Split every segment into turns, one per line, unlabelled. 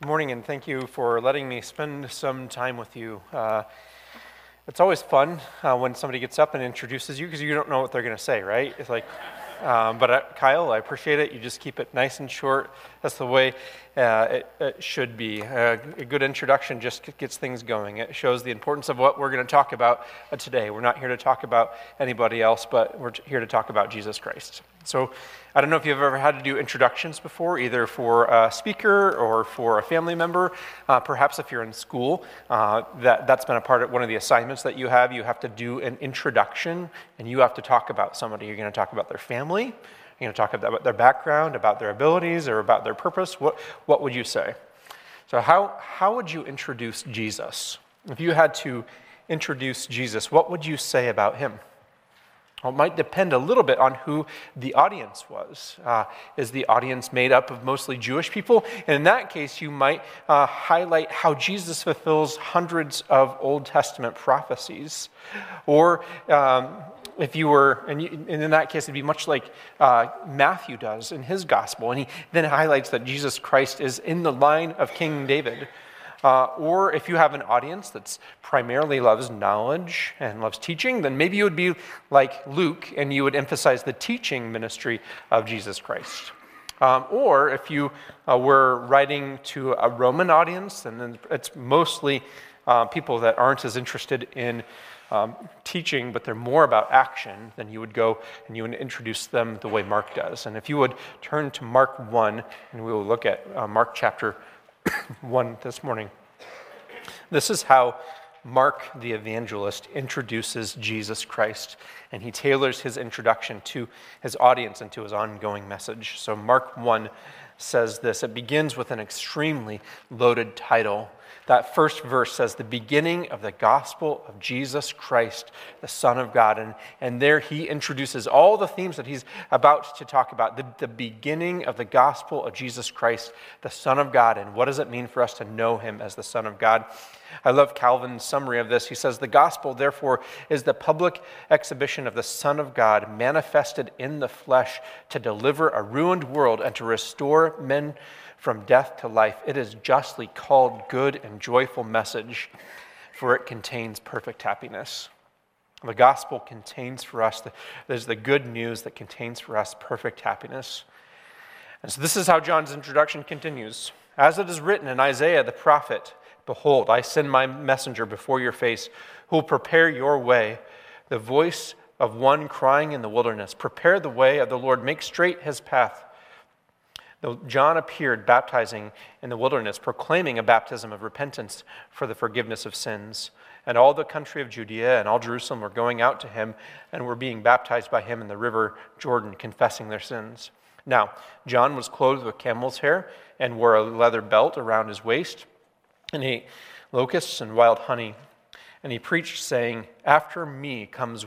Good morning, and thank you for letting me spend some time with you. Uh, it's always fun uh, when somebody gets up and introduces you because you don't know what they're going to say, right? It's like, um, but uh, Kyle, I appreciate it. You just keep it nice and short. That's the way uh, it, it, should be. Uh, a good introduction just gets things going. It shows the importance of what we're going to talk about uh, today. We're not here to talk about anybody else, but we're here to talk about Jesus Christ. So I don't know if you've ever had to do introductions before, either for a speaker or for a family member. Uh, perhaps if you're in school, uh, that, that's been a part of one of the assignments that you have. You have to do an introduction and you have to talk about somebody. You're going to talk about their family, you're going to talk about their background, about their abilities, or about their purpose. What, what would you say? So, how, how would you introduce Jesus? If you had to introduce Jesus, what would you say about him? Well, it might depend a little bit on who the audience was. Uh, is the audience made up of mostly Jewish people? And in that case, you might uh, highlight how Jesus fulfills hundreds of Old Testament prophecies. Or um, if you were, and, you, and, in that case, it'd be much like uh, Matthew does in his gospel. And he then highlights that Jesus Christ is in the line of King David. Uh, or if you have an audience that's primarily loves knowledge and loves teaching, then maybe you would be like Luke and you would emphasize the teaching ministry of Jesus Christ. Um, or if you uh, were writing to a Roman audience, and then it's mostly uh, people that aren't as interested in um, teaching, but they're more about action, then you would go and you would introduce them the way Mark does. And if you would turn to Mark 1, and we will look at uh, Mark chapter 1 this morning. This is how Mark the evangelist introduces Jesus Christ, and he tailors his introduction to his audience and to his ongoing message. So, Mark 1 says this it begins with an extremely loaded title that first verse says, the beginning of the gospel of Jesus Christ, the Son of God. And, and there he introduces all the themes that he's about to talk about. The, the beginning of the gospel of Jesus Christ, the Son of God. And what does it mean for us to know him as the Son of God? I love Calvin's summary of this. He says, The gospel, therefore, is the public exhibition of the Son of God manifested in the flesh to deliver a ruined world and to restore men from death to life. It is justly called good and joyful message, for it contains perfect happiness. The gospel contains for us, the, there's the good news that contains for us perfect happiness. And so this is how John's introduction continues. As it is written in Isaiah the prophet, Behold, I send my messenger before your face, who will prepare your way, the voice of one crying in the wilderness. Prepare the way of the Lord, make straight his path. John appeared baptizing in the wilderness, proclaiming a baptism of repentance for the forgiveness of sins. And all the country of Judea and all Jerusalem were going out to him and were being baptized by him in the river Jordan, confessing their sins. Now, John was clothed with camel's hair and wore a leather belt around his waist, and he ate locusts and wild honey. And he preached, saying, After me comes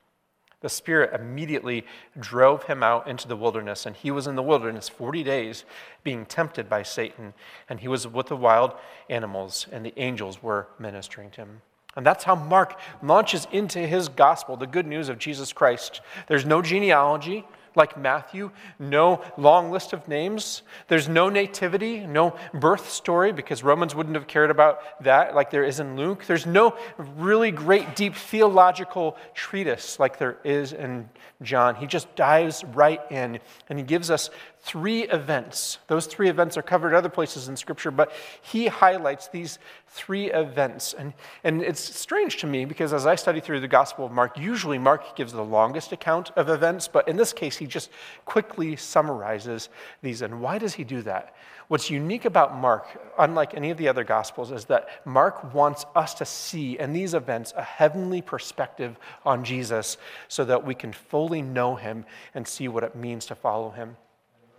The Spirit immediately drove him out into the wilderness, and he was in the wilderness 40 days being tempted by Satan, and he was with the wild animals, and the angels were ministering to him. And that's how Mark launches into his gospel, the good news of Jesus Christ. There's no genealogy, like Matthew, no long list of names. There's no nativity, no birth story, because Romans wouldn't have cared about that like there is in Luke. There's no really great, deep theological treatise like there is in John. He just dives right in and he gives us three events. Those three events are covered other places in Scripture, but he highlights these three events. And, and it's strange to me because as I study through the Gospel of Mark, usually Mark gives the longest account of events, but in this case, he just quickly summarizes these. And why does he do that? What's unique about Mark, unlike any of the other Gospels, is that Mark wants us to see in these events a heavenly perspective on Jesus so that we can fully know him and see what it means to follow him.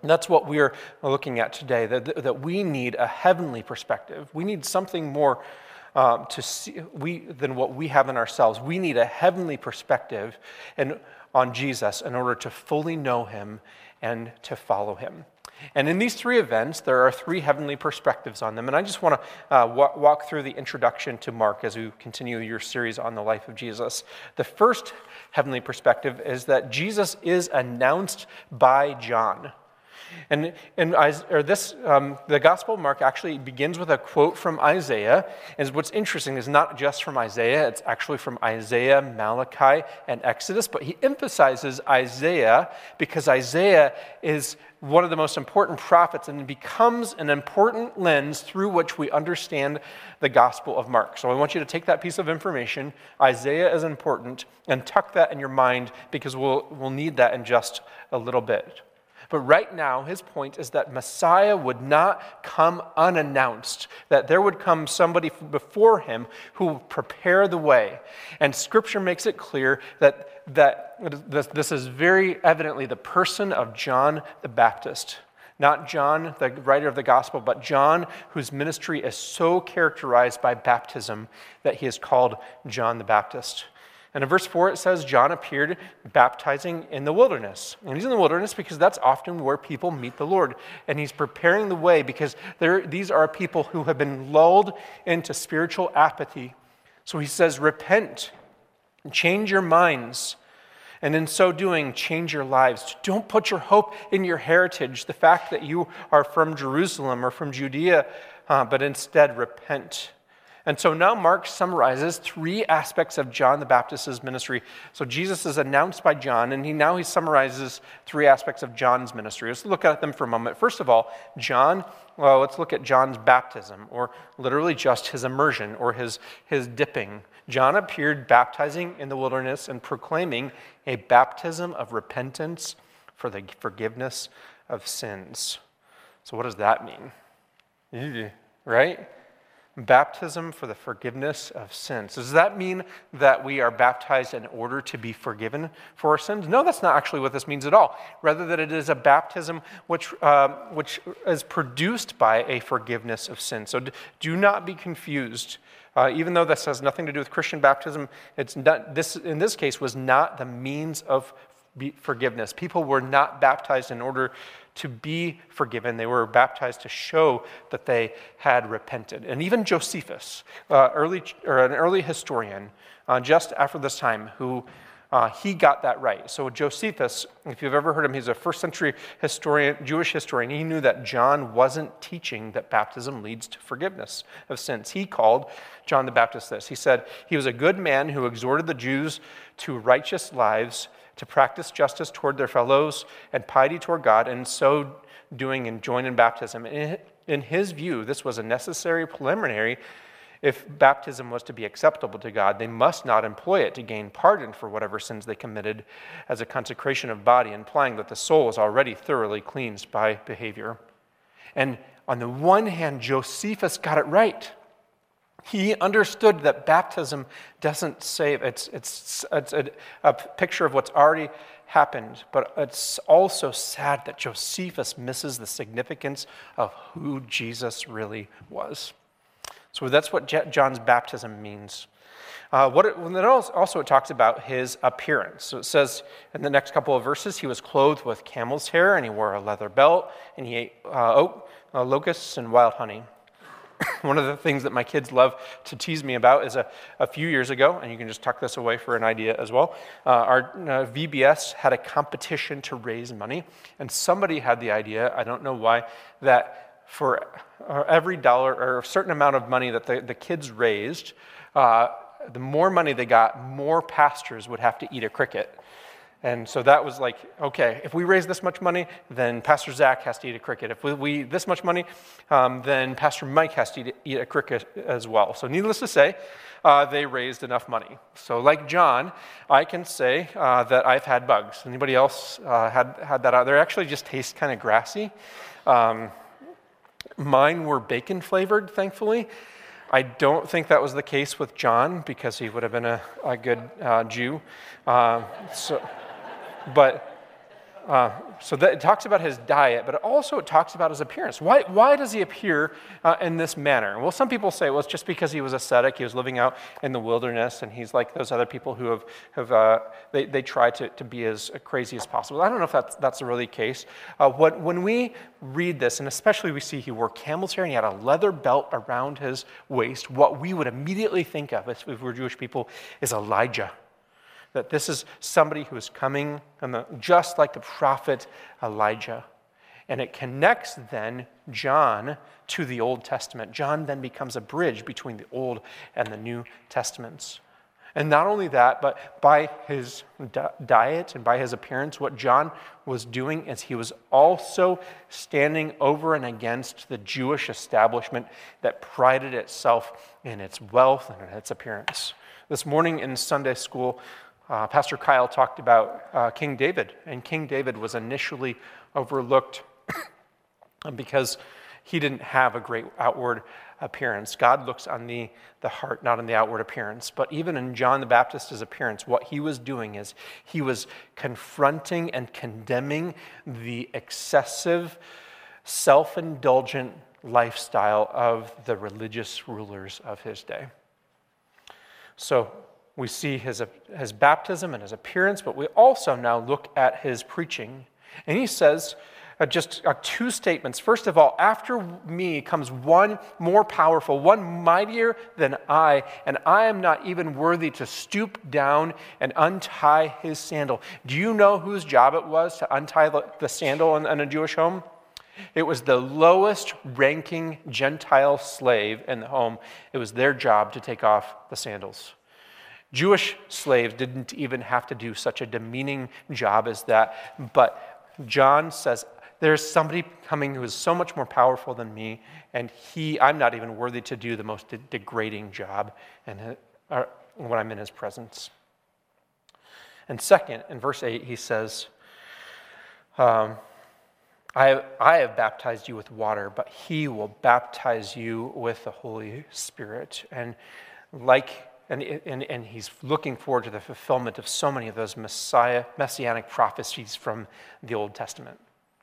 That's what we're looking at today, that, that we need a heavenly perspective. We need something more um, to see we, than what we have in ourselves. We need a heavenly perspective and, on Jesus in order to fully know him and to follow him. And in these three events, there are three heavenly perspectives on them. And I just want to uh, walk, walk through the introduction to Mark as we continue your series on the life of Jesus. The first heavenly perspective is that Jesus is announced by John. And, and or this, um, the Gospel of Mark actually begins with a quote from Isaiah. And what's interesting is not just from Isaiah, it's actually from Isaiah, Malachi, and Exodus. But he emphasizes Isaiah because Isaiah is one of the most important prophets and becomes an important lens through which we understand the Gospel of Mark. So I want you to take that piece of information, Isaiah is important, and tuck that in your mind because we'll, we'll need that in just a little bit. But right now, his point is that Messiah would not come unannounced, that there would come somebody before him who would prepare the way. And scripture makes it clear that, that this, this is very evidently the person of John the Baptist. Not John, the writer of the gospel, but John, whose ministry is so characterized by baptism that he is called John the Baptist. And in verse 4, it says, John appeared baptizing in the wilderness. And he's in the wilderness because that's often where people meet the Lord. And he's preparing the way because these are people who have been lulled into spiritual apathy. So he says, Repent, change your minds. And in so doing, change your lives. Don't put your hope in your heritage, the fact that you are from Jerusalem or from Judea, uh, but instead repent and so now Mark summarizes three aspects of John the Baptist's ministry. So Jesus is announced by John, and he now he summarizes three aspects of John's ministry. Let's look at them for a moment. First of all, John, well, let's look at John's baptism, or literally just his immersion or his, his dipping. John appeared baptizing in the wilderness and proclaiming a baptism of repentance for the forgiveness of sins. So, what does that mean? Right? Baptism for the forgiveness of sins. Does that mean that we are baptized in order to be forgiven for our sins? No, that's not actually what this means at all. Rather, that it is a baptism which, uh, which is produced by a forgiveness of sin. So do not be confused. Uh, even though this has nothing to do with Christian baptism, it's not, this, in this case was not the means of forgiveness. People were not baptized in order to be forgiven. They were baptized to show that they had repented. And even Josephus, uh, early, or an early historian, uh, just after this time, who uh, he got that right. So Josephus, if you've ever heard him, he's a first century historian, Jewish historian. He knew that John wasn't teaching that baptism leads to forgiveness of sins. He called John the Baptist this. He said he was a good man who exhorted the Jews to righteous lives to practice justice toward their fellows and piety toward God, and so doing and join in baptism. In his view, this was a necessary preliminary. If baptism was to be acceptable to God, they must not employ it to gain pardon for whatever sins they committed as a consecration of body, implying that the soul is already thoroughly cleansed by behavior. And on the one hand, Josephus got it right. He understood that baptism doesn't save. It's, it's, it's a, a, picture of what's already happened, but it's also sad that Josephus misses the significance of who Jesus really was. So that's what John's baptism means. Uh, what it, then also it talks about his appearance. So it says in the next couple of verses, he was clothed with camel's hair and he wore a leather belt and he ate uh, uh, locusts, and wild honey. One of the things that my kids love to tease me about is a, a few years ago, and you can just tuck this away for an idea as well. Uh, our uh, VBS had a competition to raise money, and somebody had the idea, I don't know why, that for uh, every dollar or a certain amount of money that the, the kids raised, uh, the more money they got, more pastors would have to eat a cricket. And so that was like, okay, if we raise this much money, then Pastor Zach has to eat a cricket. If we, we this much money, um, then Pastor Mike has to eat, eat, a cricket as well. So needless to say, uh, they raised enough money. So like John, I can say uh, that I've had bugs. Anybody else uh, had, had that? Out? They actually just taste kind of grassy. Um, mine were bacon flavored, thankfully. I don't think that was the case with John because he would have been a, a good uh, Jew. Uh, so but uh, so that, it talks about his diet, but also it talks about his appearance. Why, why does he appear uh, in this manner? Well, some people say, well, it's just because he was ascetic. He was living out in the wilderness, and he's like those other people who have, have uh, they, they try to, to be as crazy as possible. I don't know if that's, that's really the case. Uh, what, when we read this, and especially we see he wore camel's hair and he had a leather belt around his waist, what we would immediately think of if we were Jewish people is Elijah that this is somebody who is coming just like the prophet Elijah. And it connects then John to the Old Testament. John then becomes a bridge between the Old and the New Testaments. And not only that, but by his diet and by his appearance, what John was doing is he was also standing over and against the Jewish establishment that prided itself in its wealth and in its appearance. This morning in Sunday school, uh, Pastor Kyle talked about uh, King David, and King David was initially overlooked because he didn't have a great outward appearance. God looks on the, the heart, not on the outward appearance. But even in John the Baptist's appearance, what he was doing is he was confronting and condemning the excessive, self indulgent lifestyle of the religious rulers of his day. So, we see his, his baptism and his appearance, but we also now look at his preaching. And he says uh, just uh, two statements. First of all, after me comes one more powerful, one mightier than I, and I am not even worthy to stoop down and untie his sandal. Do you know whose job it was to untie the, the sandal in, in a Jewish home? It was the lowest ranking Gentile slave in the home. It was their job to take off the sandals. Jewish slaves didn't even have to do such a demeaning job as that. But John says, There's somebody coming who is so much more powerful than me, and he, I'm not even worthy to do the most de- degrading job and, uh, when I'm in his presence. And second, in verse 8, he says, um, I, I have baptized you with water, but he will baptize you with the Holy Spirit. And like and, and, and he's looking forward to the fulfillment of so many of those Messiah, messianic prophecies from the Old Testament.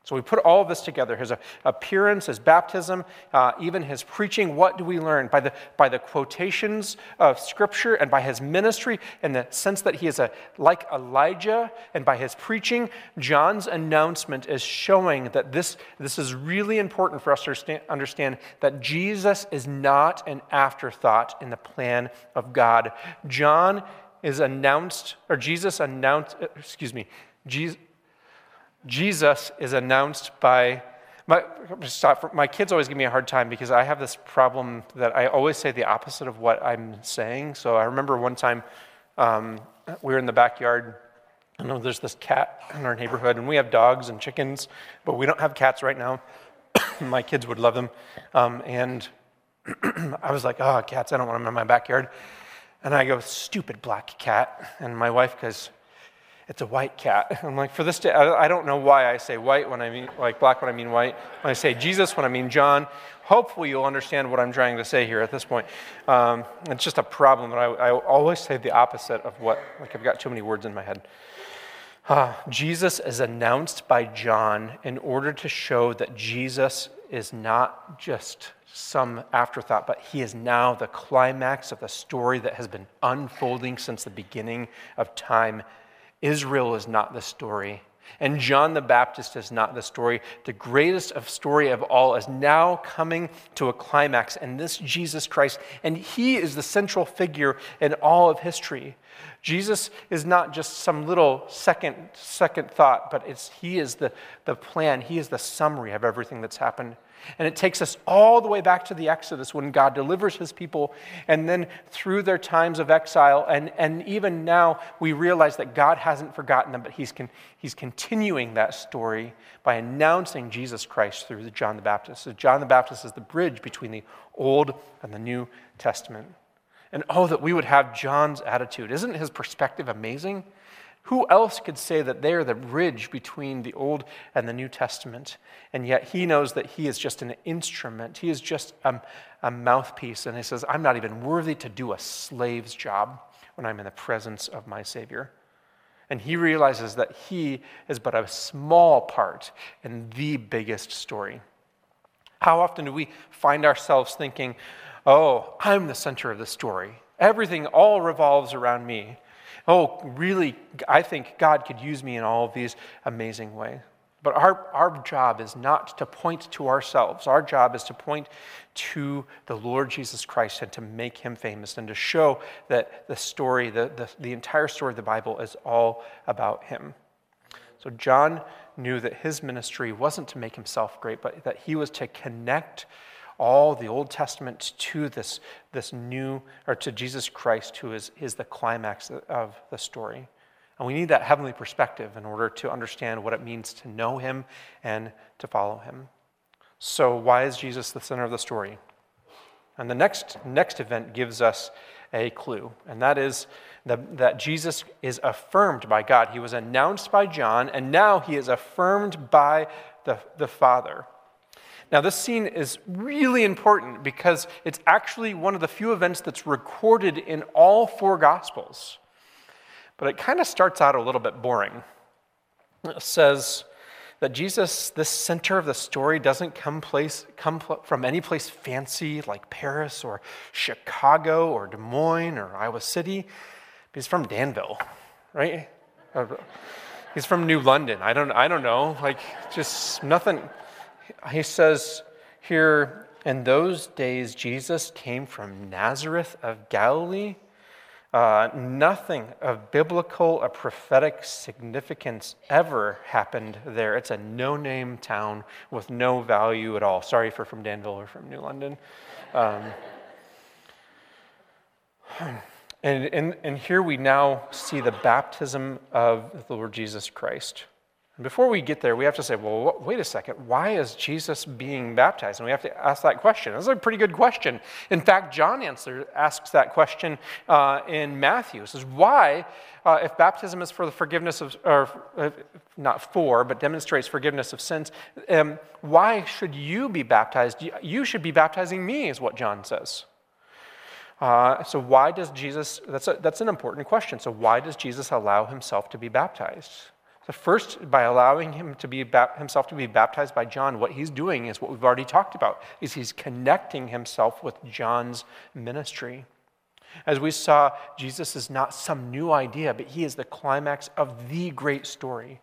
So we put all of this together his appearance, his baptism, uh, even his preaching. What do we learn? By the, by the quotations of Scripture and by his ministry, in the sense that he is a, like Elijah, and by his preaching, John's announcement is showing that this, this is really important for us to understand that Jesus is not an afterthought in the plan of God. John is announced, or Jesus announced, excuse me, Jesus, Jesus is announced by my, stop, my kids always give me a hard time because I have this problem that I always say the opposite of what I'm saying. So I remember one time um, we were in the backyard. I know there's this cat in our neighborhood, and we have dogs and chickens, but we don't have cats right now. my kids would love them. Um, and I was like, oh, cats, I don't want them in my backyard. And I go, stupid black cat. And my wife goes, it's a white cat. I'm like, for this day, I don't know why I say white when I mean, like black when I mean white. When I say Jesus when I mean John. Hopefully you'll understand what I'm trying to say here at this point. Um, it's just a problem that I, I, always say the opposite of what, like I've got too many words in my head. Uh, Jesus is announced by John in order to show that Jesus is not just some afterthought, but he is now the climax of the story that has been unfolding since the beginning of time Israel is not the story. And John the Baptist is not the story. The greatest of story of all is now coming to a climax, and this Jesus Christ, and he is the central figure in all of history. Jesus is not just some little second, second thought, but it's, he is the, the plan. He is the summary of everything that's happened and it takes us all the way back to the Exodus when God delivers his people. And then through their times of exile, and, and even now, we realize that God hasn't forgotten them, but he's, con, he's continuing that story by announcing Jesus Christ through John the Baptist. So John the Baptist is the bridge between the Old and the New Testament. And oh, that we would have John's attitude. Isn't his perspective amazing? Who else could say that they are the bridge between the Old and the New Testament? And yet he knows that he is just an instrument. He is just a, a, mouthpiece. And he says, I'm not even worthy to do a slave's job when I'm in the presence of my Savior. And he realizes that he is but a small part in the biggest story. How often do we find ourselves thinking, oh, I'm the center of the story? Everything all revolves around me. Oh, really, I think God could use me in all of these amazing ways. But our, our job is not to point to ourselves. Our job is to point to the Lord Jesus Christ and to make him famous and to show that the story, the, the, the entire story of the Bible, is all about him. So John knew that his ministry wasn't to make himself great, but that he was to connect all the Old Testament to this, this new, or to Jesus Christ, who is, is the climax of the story. And we need that heavenly perspective in order to understand what it means to know him and to follow him. So, why is Jesus the center of the story? And the next, next event gives us a clue, and that is that, that Jesus is affirmed by God. He was announced by John, and now he is affirmed by the, the Father. Now, this scene is really important because it's actually one of the few events that's recorded in all four Gospels but it kind of starts out a little bit boring. It says that Jesus, this center of the story, doesn't come, place, come from any place fancy like Paris or Chicago or Des Moines or Iowa City. He's from Danville, right? He's from New London. I don't, I don't know. Like, just nothing. He says here, in those days, Jesus came from Nazareth of Galilee uh, nothing of biblical or prophetic significance ever happened there. It's a no name town with no value at all. Sorry you're from Danville or from New London. Um, and, and, and here we now see the baptism of the Lord Jesus Christ. Before we get there, we have to say, well, wait a second, why is Jesus being baptized? And we have to ask that question. That's a pretty good question. In fact, John answer, asks that question uh, in Matthew. He says, why, uh, if baptism is for the forgiveness of, or uh, not for, but demonstrates forgiveness of sins, um, why should you be baptized? You should be baptizing me, is what John says. Uh, so, why does Jesus, that's, a, that's an important question. So, why does Jesus allow himself to be baptized? The first, by allowing him to be himself to be baptized by John, what he's doing is what we've already talked about, is he's connecting himself with John's ministry. As we saw, Jesus is not some new idea, but he is the climax of the great story.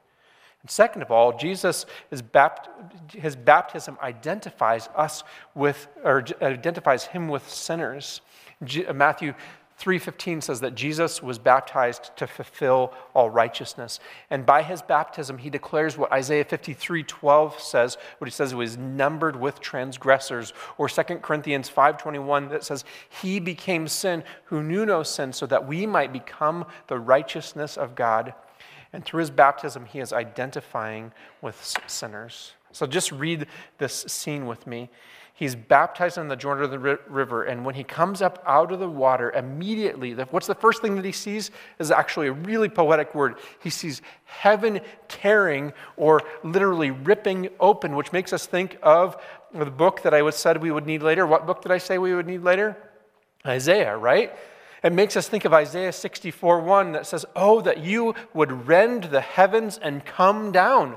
And second of all, Jesus is bapt- his baptism identifies us with, or identifies him with sinners. Matthew 3:15 says that Jesus was baptized to fulfill all righteousness. And by his baptism he declares what Isaiah 53:12 says, what he says was numbered with transgressors, or 2 Corinthians 5:21 that says he became sin who knew no sin so that we might become the righteousness of God. And through his baptism he is identifying with sinners. So just read this scene with me. He's baptized in the Jordan River, and when he comes up out of the water, immediately, what's the first thing that he sees? Is actually a really poetic word. He sees heaven tearing or literally ripping open, which makes us think of the book that I said we would need later. What book did I say we would need later? Isaiah, right? It makes us think of Isaiah 64 1 that says, Oh, that you would rend the heavens and come down.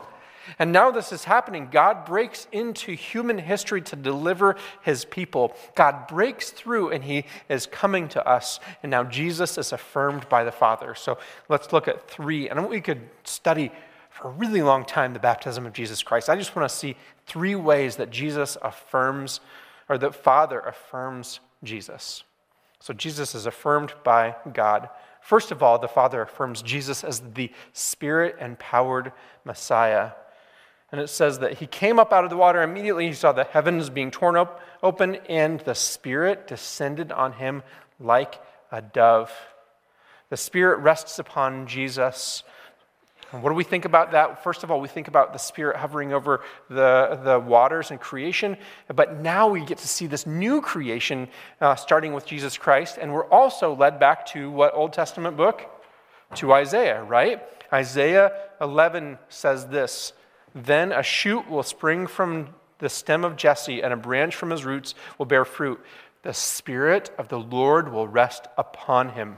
And now this is happening. God breaks into human history to deliver his people. God breaks through and he is coming to us. And now Jesus is affirmed by the Father. So let's look at three. And we could study for a really long time the baptism of Jesus Christ. I just want to see three ways that Jesus affirms, or that Father affirms Jesus. So Jesus is affirmed by God. First of all, the Father affirms Jesus as the Spirit empowered Messiah. And it says that he came up out of the water. Immediately he saw the heavens being torn open, and the Spirit descended on him like a dove. The Spirit rests upon Jesus. And what do we think about that? First of all, we think about the Spirit hovering over the, the waters and creation. But now we get to see this new creation uh, starting with Jesus Christ. And we're also led back to what Old Testament book? To Isaiah, right? Isaiah 11 says this then a shoot will spring from the stem of Jesse, and a branch from his roots will bear fruit. The Spirit of the Lord will rest upon him.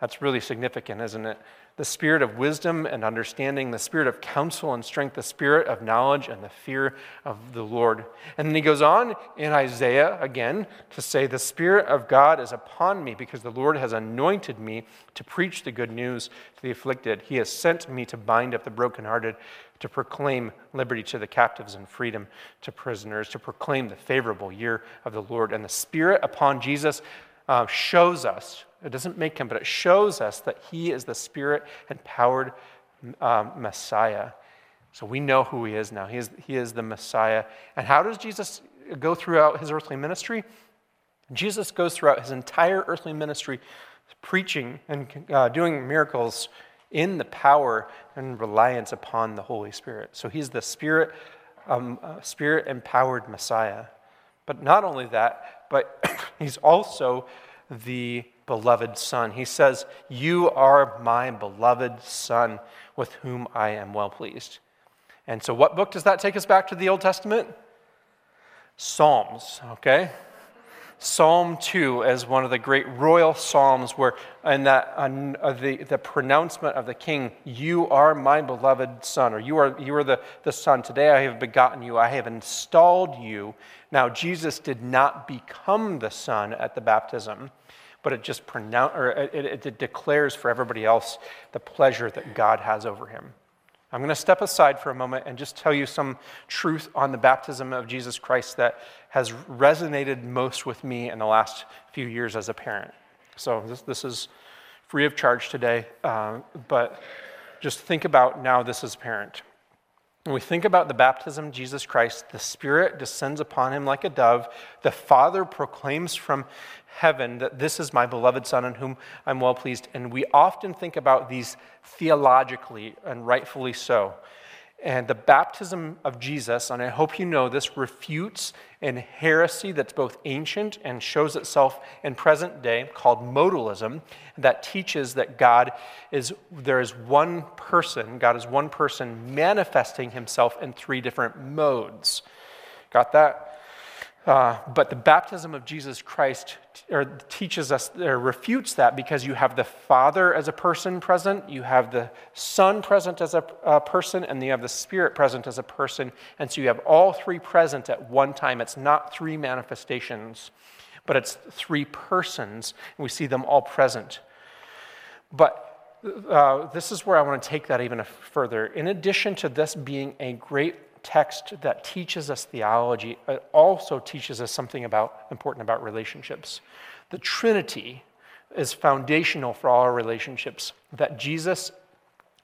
That's really significant, isn't it? The spirit of wisdom and understanding, the spirit of counsel and strength, the spirit of knowledge and the fear of the Lord. And then he goes on in Isaiah again to say, The Spirit of God is upon me because the Lord has anointed me to preach the good news to the afflicted. He has sent me to bind up the brokenhearted, to proclaim liberty to the captives and freedom to prisoners, to proclaim the favorable year of the Lord. And the Spirit upon Jesus uh, shows us it doesn't make him, but it shows us that he is the spirit empowered um, Messiah. So we know who he is now. He is, he is the Messiah. And how does Jesus go throughout his earthly ministry? Jesus goes throughout his entire earthly ministry preaching and uh, doing miracles in the power and reliance upon the Holy Spirit. So he's the spirit, um, uh, spirit empowered Messiah. But not only that, but he's also the beloved Son. He says, You are my beloved Son, with whom I am well pleased. And so, what book does that take us back to the Old Testament? Psalms, okay? Psalm 2 is one of the great royal psalms where, in that, uh, the, the pronouncement of the king, You are my beloved son, or You are, you are the, the son. Today I have begotten you, I have installed you. Now, Jesus did not become the son at the baptism but it just pronounce, or it, it, it declares for everybody else the pleasure that God has over him. I'm going to step aside for a moment and just tell you some truth on the baptism of Jesus Christ that has resonated most with me in the last few years as a parent. So, this, this is free of charge today, uh, but just think about now this as a parent. When we think about the baptism of Jesus Christ, the Spirit descends upon him like a dove. The Father proclaims from heaven that this is my beloved Son in whom I'm well pleased. And we often think about these theologically, and rightfully so. And the baptism of Jesus, and I hope you know this, refutes an heresy that's both ancient and shows itself in present day called modalism that teaches that God is, there is one person, God is one person manifesting himself in three different modes. Got that? Uh, but the baptism of Jesus Christ or teaches us or refutes that because you have the Father as a person present, you have the Son present as a, a person, and you have the Spirit present as a person. And so you have all three present at one time. It's not three manifestations, but it's three persons, and we see them all present. But uh, this is where I want to take that even further. In addition to this being a great text that teaches us theology, it also teaches us something about important about relationships. The Trinity is foundational for all our relationships. That Jesus,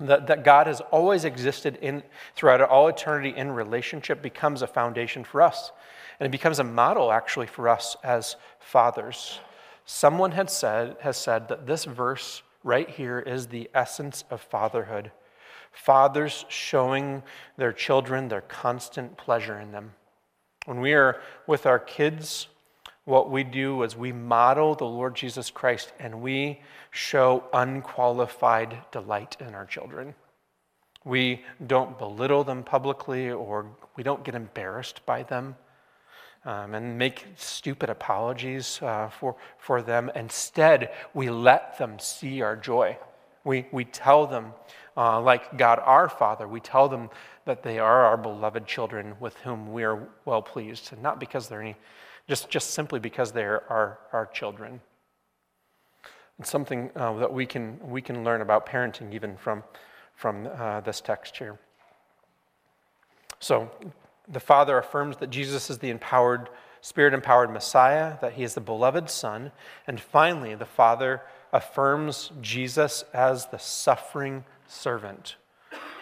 that, that God has always existed in throughout all eternity in relationship becomes a foundation for us. And it becomes a model actually for us as fathers. Someone had said, has said that this verse right here is the essence of fatherhood fathers showing their children their constant pleasure in them. When we are with our kids, what we do is we model the Lord Jesus Christ and we show unqualified delight in our children. We don't belittle them publicly or we don't get embarrassed by them um, and make stupid apologies uh, for, for them. Instead, we let them see our joy. We, we tell them uh, like God our Father, we tell them that they are our beloved children with whom we are well pleased, and not because they're any, just, just simply because they are our, our children. It's something uh, that we can, we can learn about parenting even from, from uh, this text here. So, the Father affirms that Jesus is the empowered, Spirit empowered Messiah, that he is the beloved Son. And finally, the Father affirms Jesus as the suffering servant.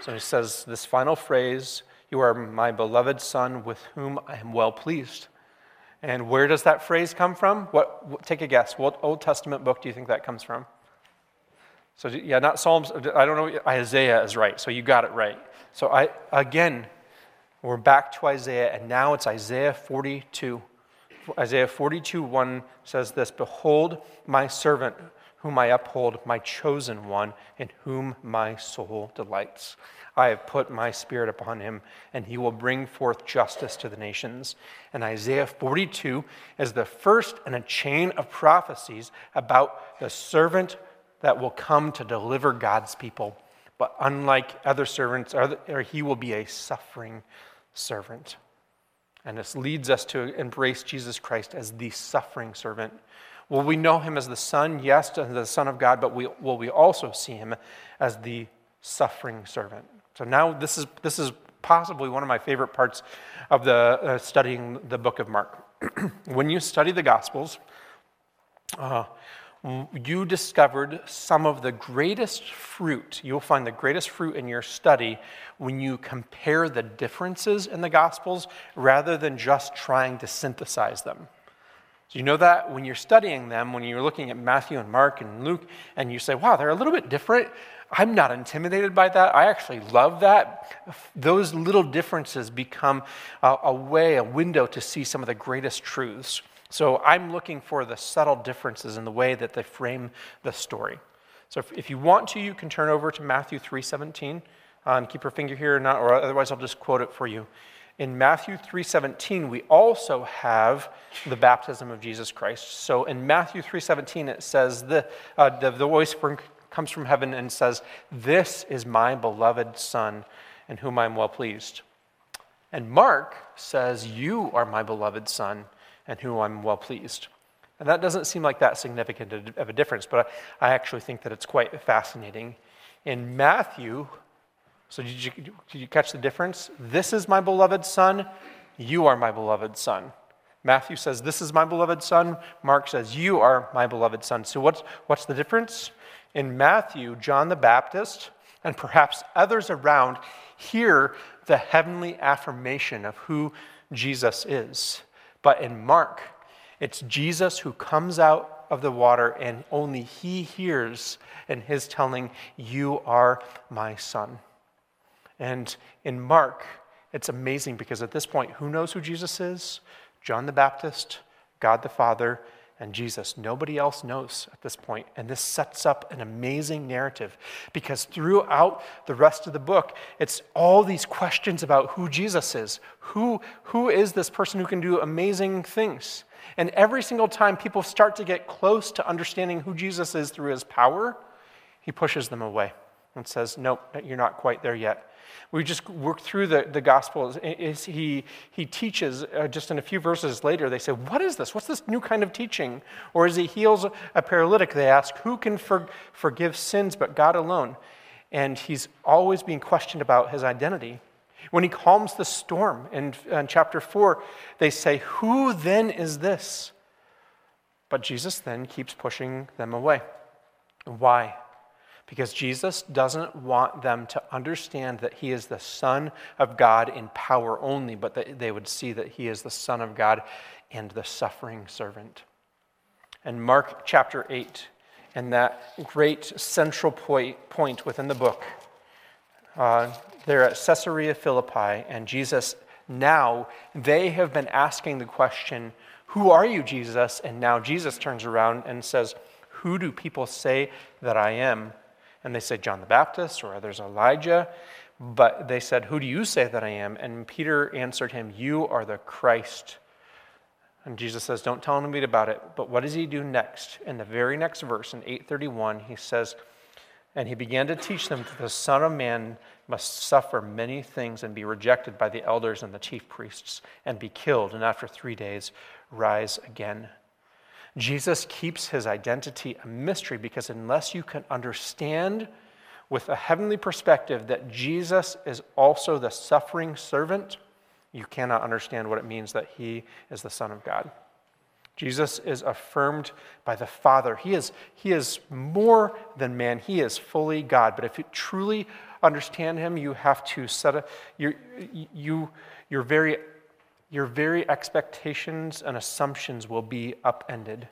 So he says this final phrase You are my beloved Son with whom I am well pleased. And where does that phrase come from? What, take a guess. What Old Testament book do you think that comes from? So, yeah, not Psalms. I don't know. Isaiah is right. So you got it right. So, I, again, we're back to Isaiah, and now it's Isaiah 42. Isaiah 42 1 says this Behold, my servant whom I uphold, my chosen one, in whom my soul delights. I have put my spirit upon him, and he will bring forth justice to the nations. And Isaiah 42 is the first in a chain of prophecies about the servant that will come to deliver God's people. But unlike other servants, or he will be a suffering servant. And this leads us to embrace Jesus Christ as the suffering servant. Will we know him as the Son? Yes, as the Son of God, but we, will we also see him as the suffering servant? So now this is, this is possibly one of my favorite parts of the, uh, studying the book of Mark. when you study the Gospels, uh, you discovered some of the greatest fruit. You'll find the greatest fruit in your study when you compare the differences in the Gospels rather than just trying to synthesize them. So you know that when you're studying them, when you're looking at Matthew and Mark and Luke, and you say, wow, they're a little bit different, I'm not intimidated by that. I actually love that. Those little differences become a, a way, a window to see some of the greatest truths. So I'm looking for the subtle differences in the way that they frame the story. So if, if you want to, you can turn over to Matthew 3:17 uh, and keep your finger here, or not, or otherwise I'll just quote it for you. In Matthew 3:17, we also have the baptism of Jesus Christ. So in Matthew 3:17, it says the, uh, the, the voice comes from heaven and says, "This is my beloved Son, in whom I am well pleased." And Mark says, "You are my beloved Son." and whom I'm well pleased. And that doesn't seem like that significant of a difference, but I actually think that it's quite fascinating. In Matthew, so did you, did you catch the difference? This is my beloved son, you are my beloved son. Matthew says, This is my beloved son. Mark says, You are my beloved son. So, what's, what's the difference? In Matthew, John the Baptist, and perhaps others around, hear the heavenly affirmation of who Jesus is. But in Mark, it's Jesus who comes out of the water, and only he hears in his telling, You are my son. And in Mark, it's amazing because at this point, who knows who Jesus is? John the Baptist, God the Father, and Jesus. Nobody else knows at this point. And this sets up an amazing narrative because throughout the rest of the book, it's all these questions about who Jesus is. Who, who is this person who can do amazing things? And every single time people start to get close to understanding who Jesus is through his power, he pushes them away and says, Nope, you're not quite there yet. We just work through the, the Gospels. He, he teaches, uh, just in a few verses later, they say, What is this? What's this new kind of teaching? Or as he heals a paralytic, they ask, Who can for, forgive sins but God alone? And he's always being questioned about his identity. When he calms the storm in, in chapter 4, they say, Who then is this? But Jesus then keeps pushing them away. Why? Because Jesus doesn't want them to understand that he is the Son of God in power only, but that they would see that he is the Son of God and the suffering servant. And Mark chapter 8, and that great central point, point within the book, uh, they're at Caesarea Philippi, and Jesus now, they have been asking the question, Who are you, Jesus? And now Jesus turns around and says, Who do people say that I am? And they said, John the Baptist, or others, Elijah. But they said, Who do you say that I am? And Peter answered him, You are the Christ. And Jesus says, Don't tell anybody about it. But what does he do next? In the very next verse, in 831, he says, And he began to teach them that the Son of Man must suffer many things and be rejected by the elders and the chief priests and be killed, and after three days rise again. Jesus keeps his identity a mystery because unless you can understand with a heavenly perspective that Jesus is also the suffering servant, you cannot understand what it means that he is the Son of God. Jesus is affirmed by the Father. He is, he is more than man, he is fully God. But if you truly understand him, you have to set a, you, you, you're very your very expectations and assumptions will be upended.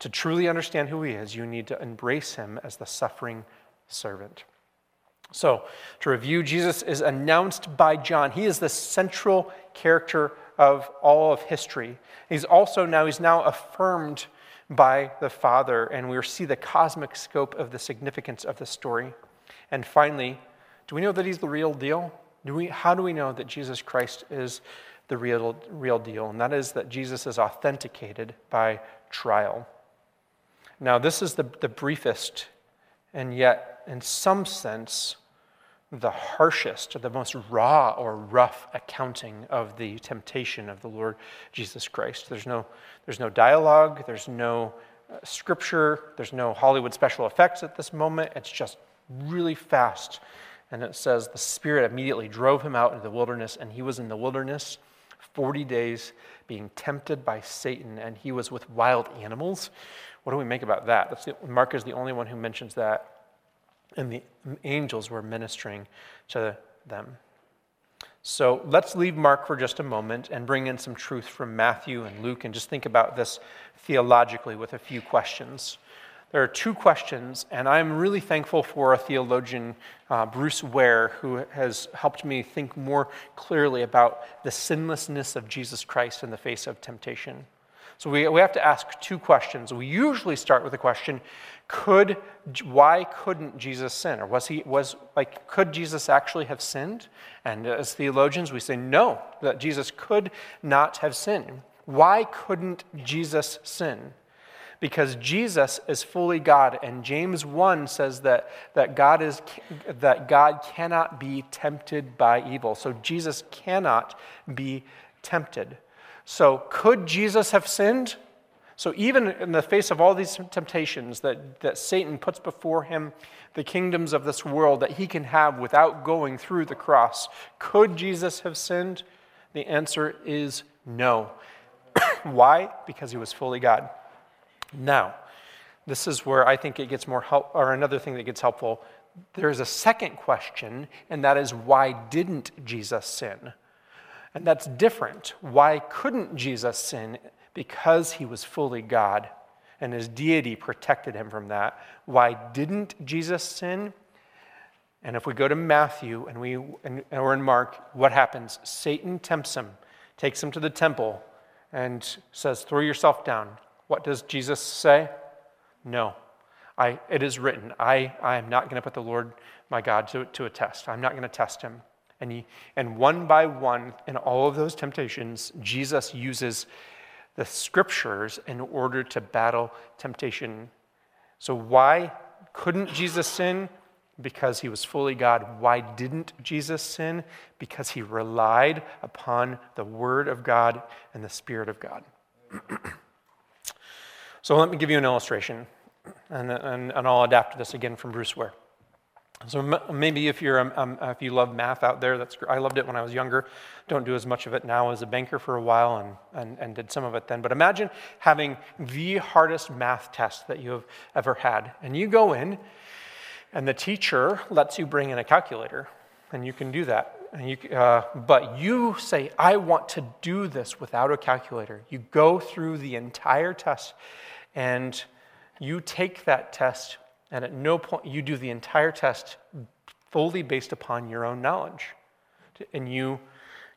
To truly understand who he is, you need to embrace him as the suffering servant. So, to review, Jesus is announced by John. He is the central character of all of history. He's also now, he's now affirmed by the Father, and we see the cosmic scope of the significance of the story. And finally, do we know that he's the real deal? Do we, how do we know that Jesus Christ is the real, real deal, and that is that Jesus is authenticated by trial. Now, this is the, the briefest and yet, in some sense, the harshest or the most raw or rough accounting of the temptation of the Lord Jesus Christ. There's no, there's no dialogue, there's no uh, scripture, there's no Hollywood special effects at this moment. It's just really fast. And it says the Spirit immediately drove him out into the wilderness, and he was in the wilderness 40 days being tempted by Satan, and he was with wild animals. What do we make about that? The, Mark is the only one who mentions that and the angels were ministering to them. So let's leave Mark for just a moment and bring in some truth from Matthew and Luke and just think about this theologically with a few questions. There are two questions, and I'm really thankful for a theologian, uh, Bruce Ware, who has helped me think more clearly about the sinlessness of Jesus Christ in the face of temptation. So we, we have to ask two questions. We usually start with the question could why couldn't jesus sin or was he was like could jesus actually have sinned and as theologians we say no that jesus could not have sinned why couldn't jesus sin because jesus is fully god and james 1 says that, that god is that god cannot be tempted by evil so jesus cannot be tempted so could jesus have sinned so, even in the face of all these temptations that, that Satan puts before him, the kingdoms of this world that he can have without going through the cross, could Jesus have sinned? The answer is no. Why? Because he was fully God. Now, this is where I think it gets more help, or another thing that gets helpful. There's a second question, and that is why didn't Jesus sin? And that's different. Why couldn't Jesus sin? because he was fully God and his deity protected him from that. Why didn't Jesus sin? And if we go to Matthew and we and, or in Mark, what happens? Satan tempts him, takes him to the temple, and says, "Throw yourself down." What does Jesus say? No. I, it is written, I, I am not going to put the Lord my God to, to a test. I'm not going to test him. And, he, and one by one, in all of those temptations, Jesus uses the scriptures in order to battle temptation. So, why couldn't Jesus sin? Because he was fully God. Why didn't Jesus sin? Because he relied upon the Word of God and the Spirit of God. so, let me give you an illustration, and, and, and I'll adapt this again from Bruce Ware. So maybe if you're um, if you love math out there, that's I loved it when I was younger. Don't do as much of it now as a banker for a while, and, and, and did some of it then. But imagine having the hardest math test that you have ever had, and you go in, and the teacher lets you bring in a calculator, and you can do that. You, uh, but you say, I want to do this without a calculator. You go through the entire test, and you take that test and at no point, you do the entire test fully based upon your own knowledge. And you,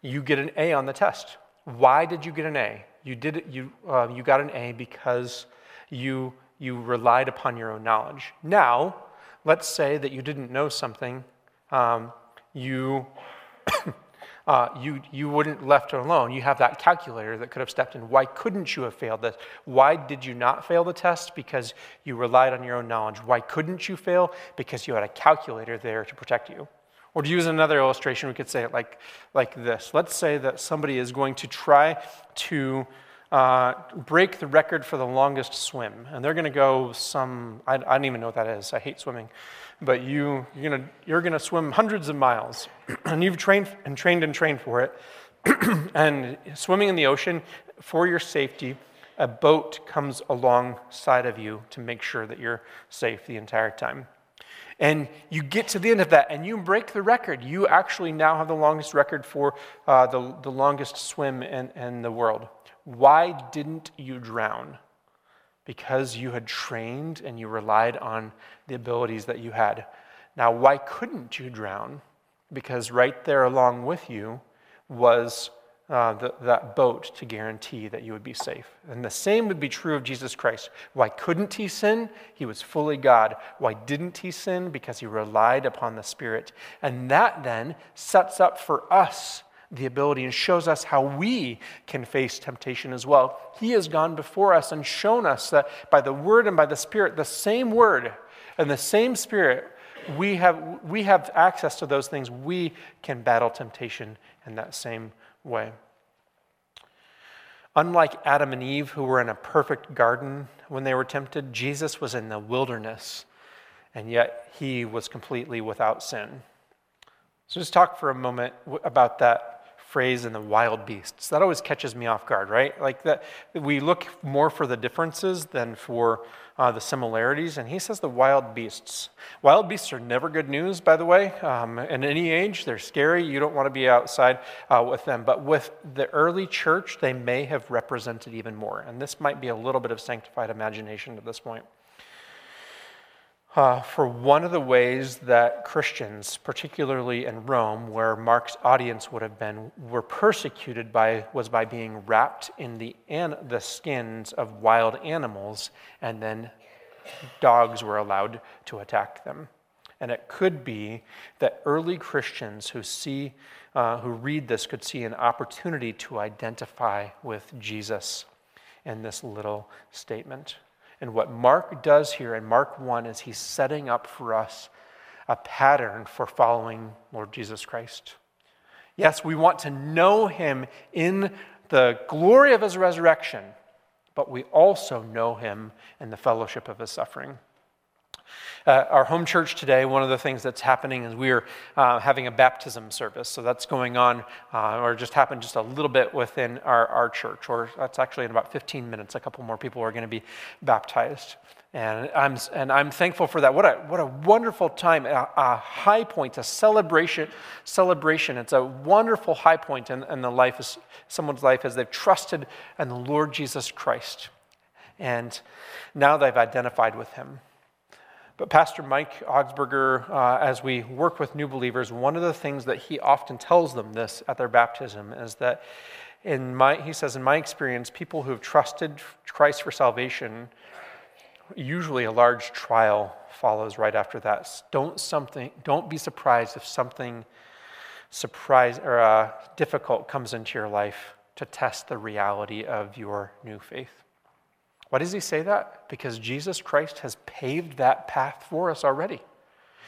you get an A on the test. Why did you get an A? You, did it, you, uh, you got an A because you, you relied upon your own knowledge. Now, let's say that you didn't know something. Um, you uh, you, you wouldn't left alone. You have that calculator that could have stepped in. Why couldn't you have failed this? Why did you not fail the test? Because you relied on your own knowledge. Why couldn't you fail? Because you had a calculator there to protect you. Or to use another illustration, we could say it like, like this. Let's say that somebody is going to try to uh, break the record for the longest swim, and they're going to go some, I, I don't even know what that is. I hate swimming but you, you're going you're gonna swim hundreds of miles, and you've trained and trained and trained for it. and swimming in the ocean, for your safety, a boat comes alongside of you to make sure that you're safe the entire time. And you get to the end of that and you break the record. You actually now have the longest record for uh, the, the longest swim in, in the world. Why didn't you drown? Because you had trained and you relied on the abilities that you had. Now, why couldn't you drown? Because right there along with you was uh, the, that boat to guarantee that you would be safe. And the same would be true of Jesus Christ. Why couldn't he sin? He was fully God. Why didn't he sin? Because he relied upon the Spirit. And that then sets up for us the ability and shows us how we can face temptation as well. He has gone before us and shown us that by the Word and by the Spirit, the same Word And the same Spirit, we have, we have access to those things. We can battle temptation in that same way. Unlike Adam and Eve, who were in a perfect garden when they were tempted, Jesus was in the wilderness, and yet he was completely without sin. So just talk for a moment about that phrase in the wild beasts. That always catches me off guard, right? Like that we look more for the differences than for uh, the similarities. And he says the wild beasts. Wild beasts are never good news, by the way. Um, in any age, they're scary. You don't want to be outside uh, with them. But with the early church, they may have represented even more. And this might be a little bit of sanctified imagination at this point uh, for one of the ways that Christians, particularly in Rome, where Mark's audience would have been, were persecuted by was by being wrapped in the an, the skins of wild animals, and then dogs were allowed to attack them. And it could be that early Christians who see, uh, who read this, could see an opportunity to identify with Jesus in this little statement. And what Mark does here in Mark 1 is he's setting up for us a pattern for following Lord Jesus Christ. Yes, we want to know him in the glory of his resurrection, but we also know him in the fellowship of his suffering. Uh, our home church today, one of the things that's happening is we're uh, having a baptism service. So that's going on, uh, or just happened just a little bit within our, our church, or that's actually in about 15 minutes. A couple more people are going to be baptized. And I'm, and I'm thankful for that. What a, what a wonderful time, a, a high point, a celebration. Celebration. It's a wonderful high point in, in the life of someone's life as they've trusted in the Lord Jesus Christ. And now they've identified with him. But Pastor Mike Augsburger, uh, as we work with new believers, one of the things that he often tells them this at their baptism is that, in my, he says, in my experience, people who have trusted Christ for salvation, usually a large trial follows right after that. Don't something, don't be surprised if something surprise or uh, difficult comes into your life to test the reality of your new faith. Why does he say that? Because Jesus Christ has paved that path for us already.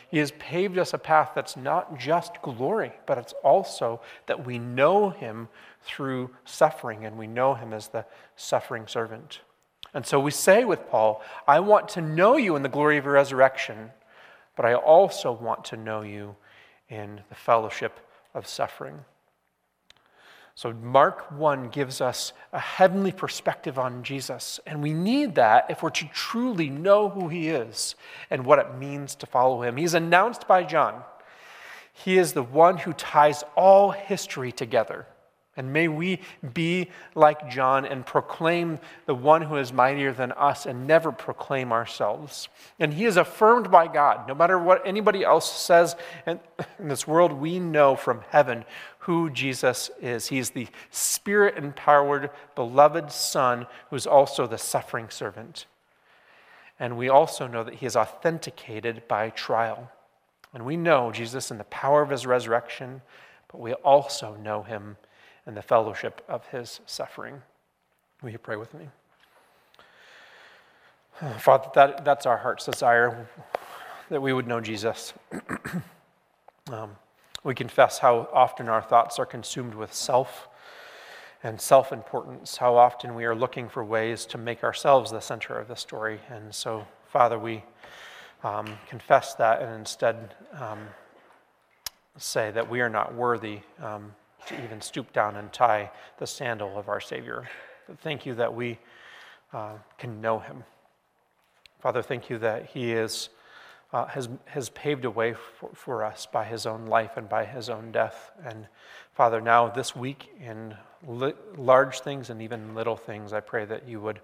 He has paved us a path that's not just glory, but it's also that we know him through suffering and we know him as the suffering servant. And so we say with Paul, I want to know you in the glory of your resurrection, but I also want to know you in the fellowship of suffering. So, Mark 1 gives us a heavenly perspective on Jesus, and we need that if we're to truly know who he is and what it means to follow him. He's announced by John. He is the one who ties all history together. And may we be like John and proclaim the one who is mightier than us and never proclaim ourselves. And he is affirmed by God. No matter what anybody else says in, this world, we know from heaven who Jesus is. He is the spirit empowered, beloved Son who is also the suffering servant. And we also know that he is authenticated by trial. And we know Jesus in the power of his resurrection, but we also know him in the fellowship of his suffering. Will you pray with me? Father, that, that's our heart's desire that we would know Jesus. um, we confess how often our thoughts are consumed with self and self importance, how often we are looking for ways to make ourselves the center of the story. And so, Father, we um, confess that and instead um, say that we are not worthy um, to even stoop down and tie the sandal of our Savior. But thank you that we uh, can know him. Father, thank you that he is uh, has, has paved a way for, for us by his own life and by his own death. And Father, now this week in li- large things and even little things, I pray that you would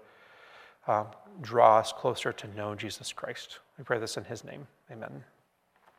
uh, draw us closer to know Jesus Christ. We pray this in his name. Amen.